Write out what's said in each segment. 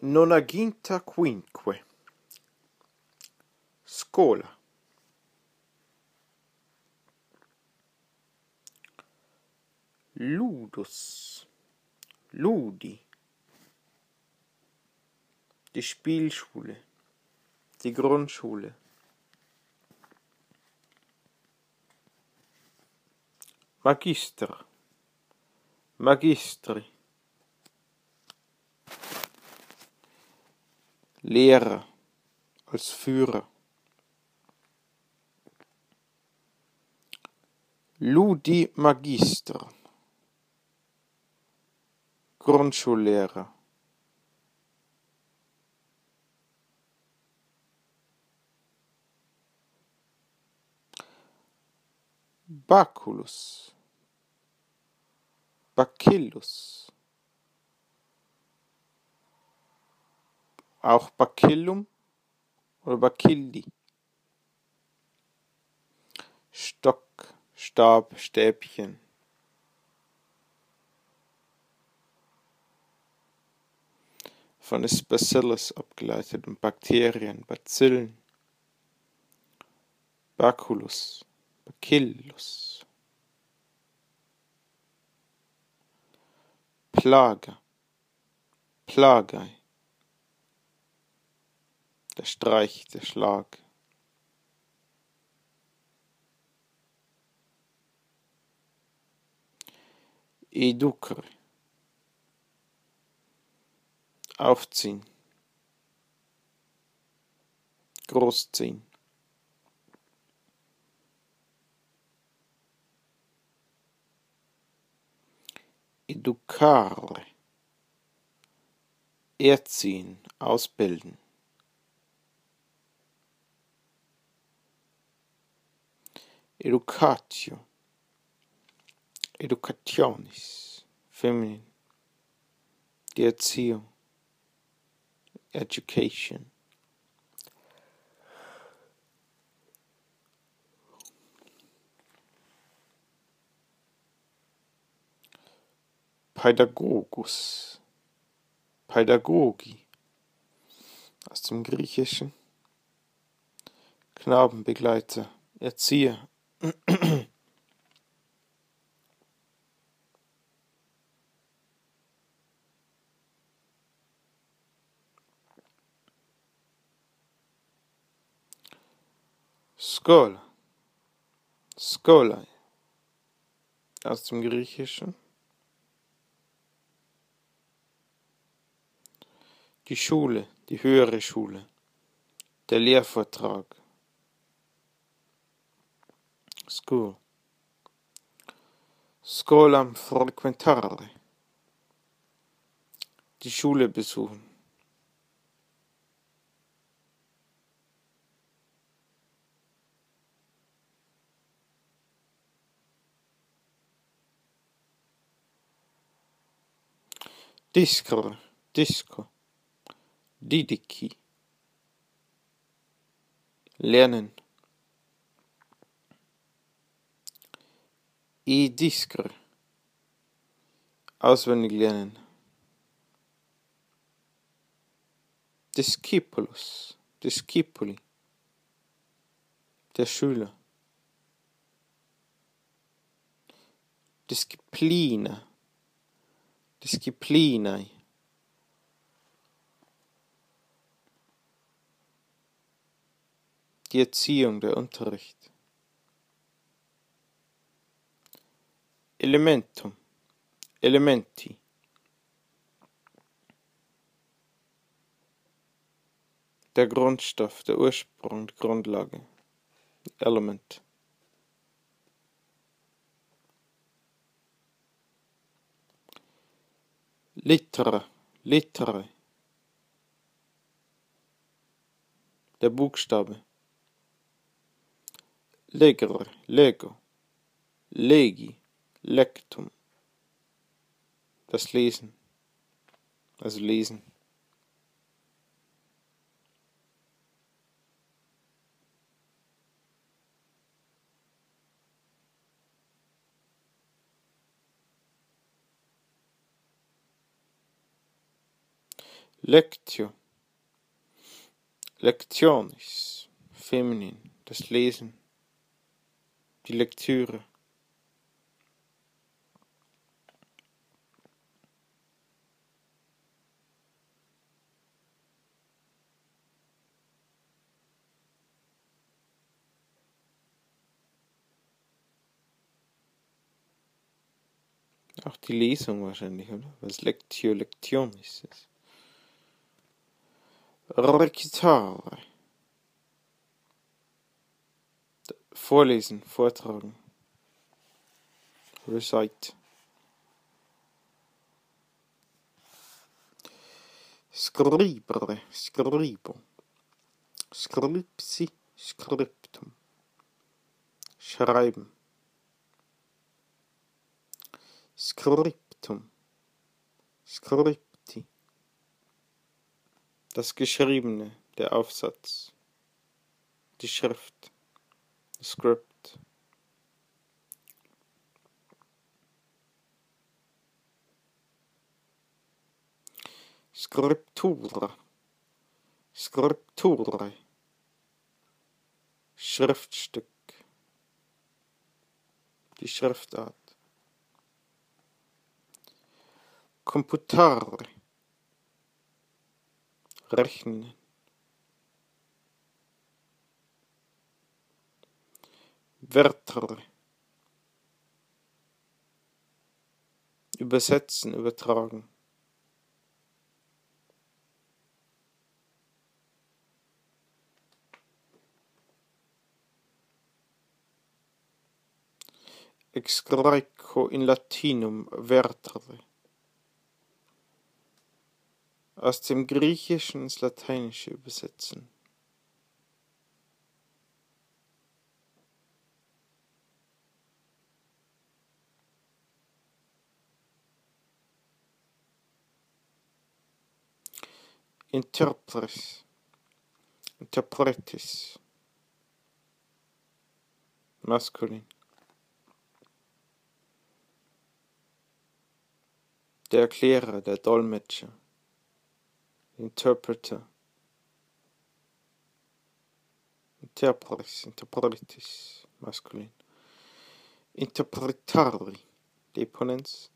nonaginta quinque. Scola. Ludus ludi. Die spielschule die grundschule magister magistri. Lehrer als Führer. Ludi Magister Grundschullehrer Baculus Bacillus auch Bacillum oder Bacilli. Stock, Stab, Stäbchen. Von ist Bacillus abgeleitet und Bakterien, Bazillen. Baculus, Bacillus. Plage, Plagei der Streich, der Schlag. Educere. Aufziehen. Großziehen. Educare. Erziehen, ausbilden. Educatio, educationis, feminine, die Erziehung, education. Pädagogus, Pädagogi, aus dem Griechischen, Knabenbegleiter, Erzieher, Skol. Skolai. Aus dem Griechischen. Die Schule, die höhere Schule. Der Lehrvortrag. school scolam frequentare die Schule besuchen Disco, Disco, Didiki. Lernen. E-Discre. Auswendig lernen. Discipulus, Discipuli. Der Schüler. Disziplina. Disziplinae. Die Erziehung, der Unterricht. Elementum, Elementi. Der Grundstoff, der Ursprung, die Grundlage, Element. Littera, Littere. Der Buchstabe. Legere, Lego, Legi. Lektum. Das Lesen. Also Lesen. Lectio. Lectionis. Feminin. Das Lesen. Die Lektüre. Auch die Lesung wahrscheinlich, oder? Was Lectio Lectionis ist. Recitare. Vorlesen, vortragen. Recite. Scribere, scribo. Scripsi, scriptum. Schreiben. Scriptum. Scripti. Das Geschriebene, der Aufsatz. Die Schrift. Script. Scriptura. Scripture. Schriftstück. Die Schriftart. Computare. Rechnen. Wörter. Übersetzen, übertragen. Ex Greco in Latinum vertere. Aus dem Griechischen ins Lateinische übersetzen. Interpres. Interpretis. Maskulin. Der Erklärer, der Dolmetscher. Interpreter. Interpres, interpretis, maskulin. Interpretari, Deponens.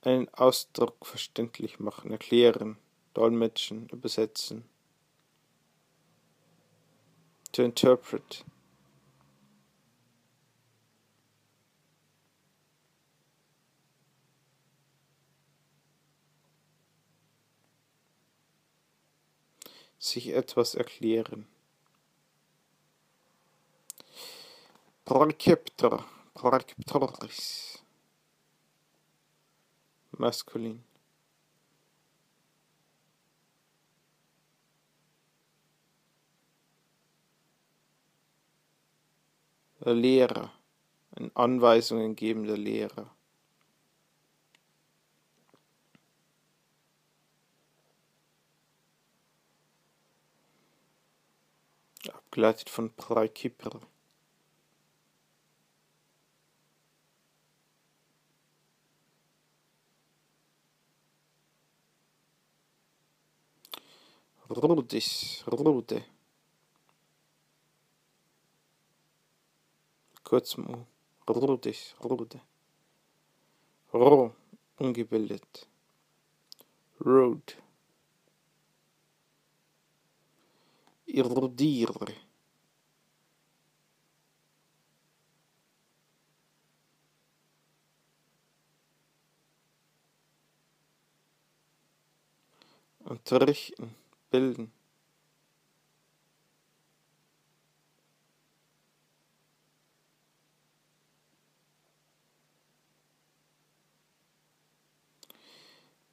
Einen Ausdruck verständlich machen, erklären, dolmetschen, übersetzen. To interpret. Sich etwas erklären. Praeceptor, praeceptoris. Maskulin. Lehrer, ein Anweisungen gebender Lehrer. Abgeleitet von Praekipper. Rudis, Rude. Kurzem U. Rudis, Rude. Roh, ungebildet. Road. Erudire. Unterrichten, bilden.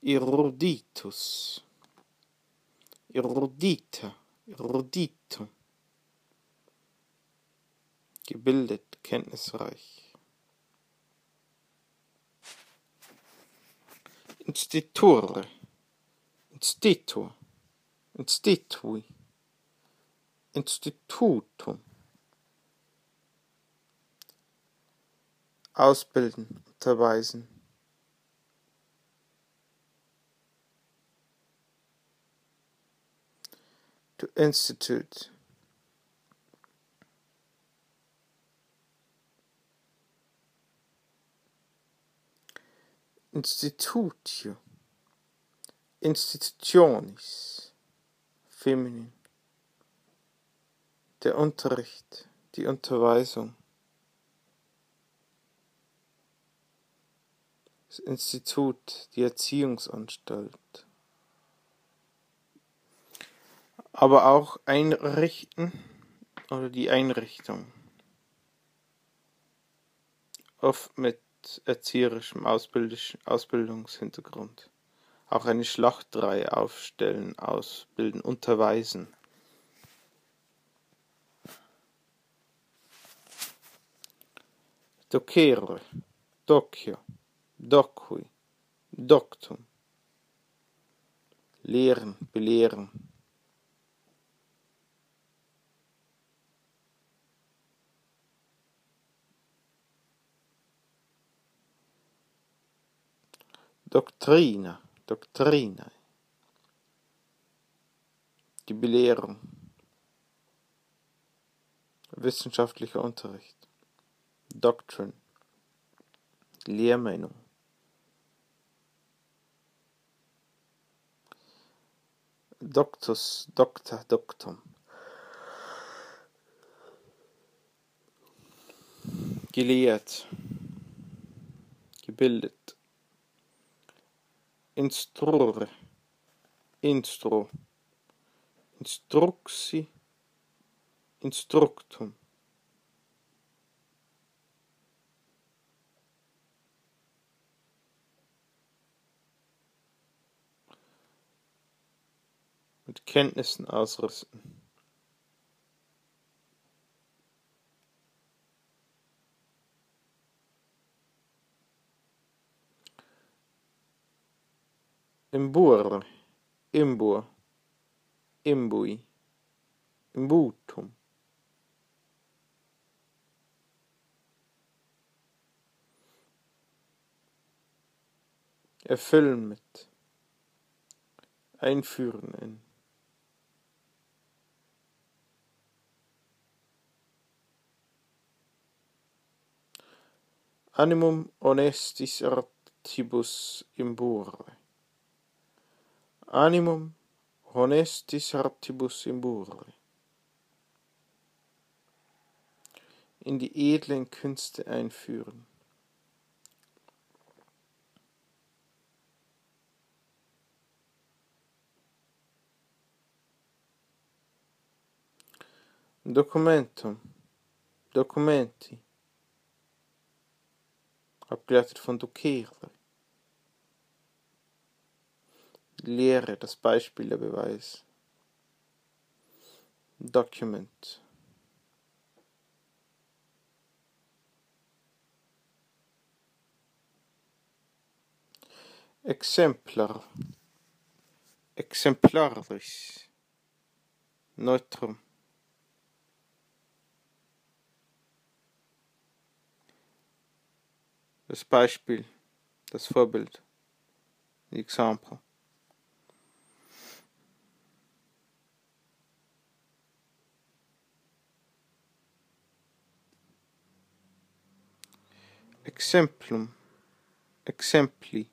Eruditus. Erudita. Erudito. Gebildet, kenntnisreich. Institure. Institu. Institui. Institutum. Ausbilden, unterweisen. to institute. Institutio. Institutionis. Feminin. Der Unterricht, die Unterweisung. Das Institut, die Erziehungsanstalt. Aber auch einrichten oder die Einrichtung. Oft mit erzieherischem Ausbildungshintergrund. Auch eine Schlachtreihe aufstellen, ausbilden, unterweisen. Docere, docio, docui, doctum. Lehren, belehren. Doktrina, Doktrina. Die Belehrung. Wissenschaftlicher Unterricht. Doctrine. Lehrmeinung. Doctus, Doctor, Doctum. Gelehrt. Gebildet. Instrurre. Instro. Instruxi. Instructum. mit Kenntnissen ausrüsten. imbur imbur imbui imbutum erfüllen mit einführen. In animum honestis artibus imbure Animum honestis artibus imbure. In die edlen Künste einführen. Dokumentum. Documenti abgeleitet von docere. Lehre, das Beispiel, der Beweis. Document. Exemplar. Exemplaris. Neutrum. das Beispiel, das Vorbild, example. Exemplum, Exempli,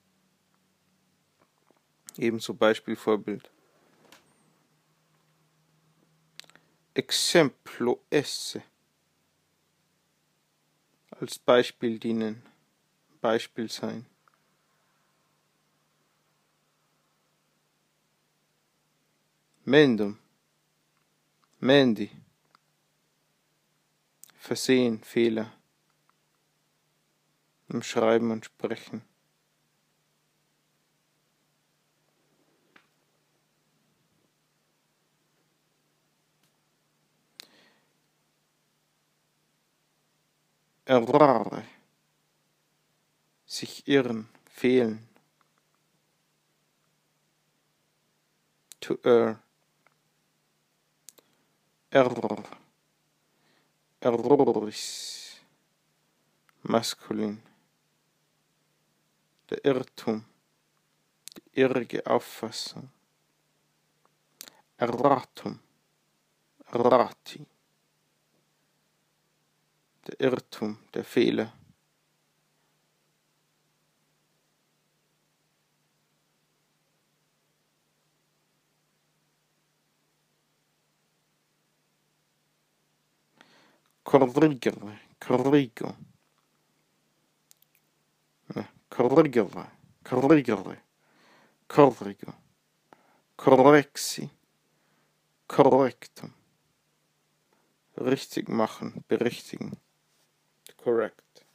ebenso Beispiel, Vorbild. Exemplo esse als Beispiel dienen. Beispiel sein. Mendum, Mendi, Versehen, Fehler im Schreiben und Sprechen. Errare sich irren, fehlen. To err. Error. Erroris. Maskulin. Der Irrtum. Die irrige Auffassung. Erratum. Rati. Der Irrtum, der Fehler. Corrigere, corrigo. Corrigere, corrigere, corrigo. Correxi, correctum. Richtig machen, berichtigen. Correct.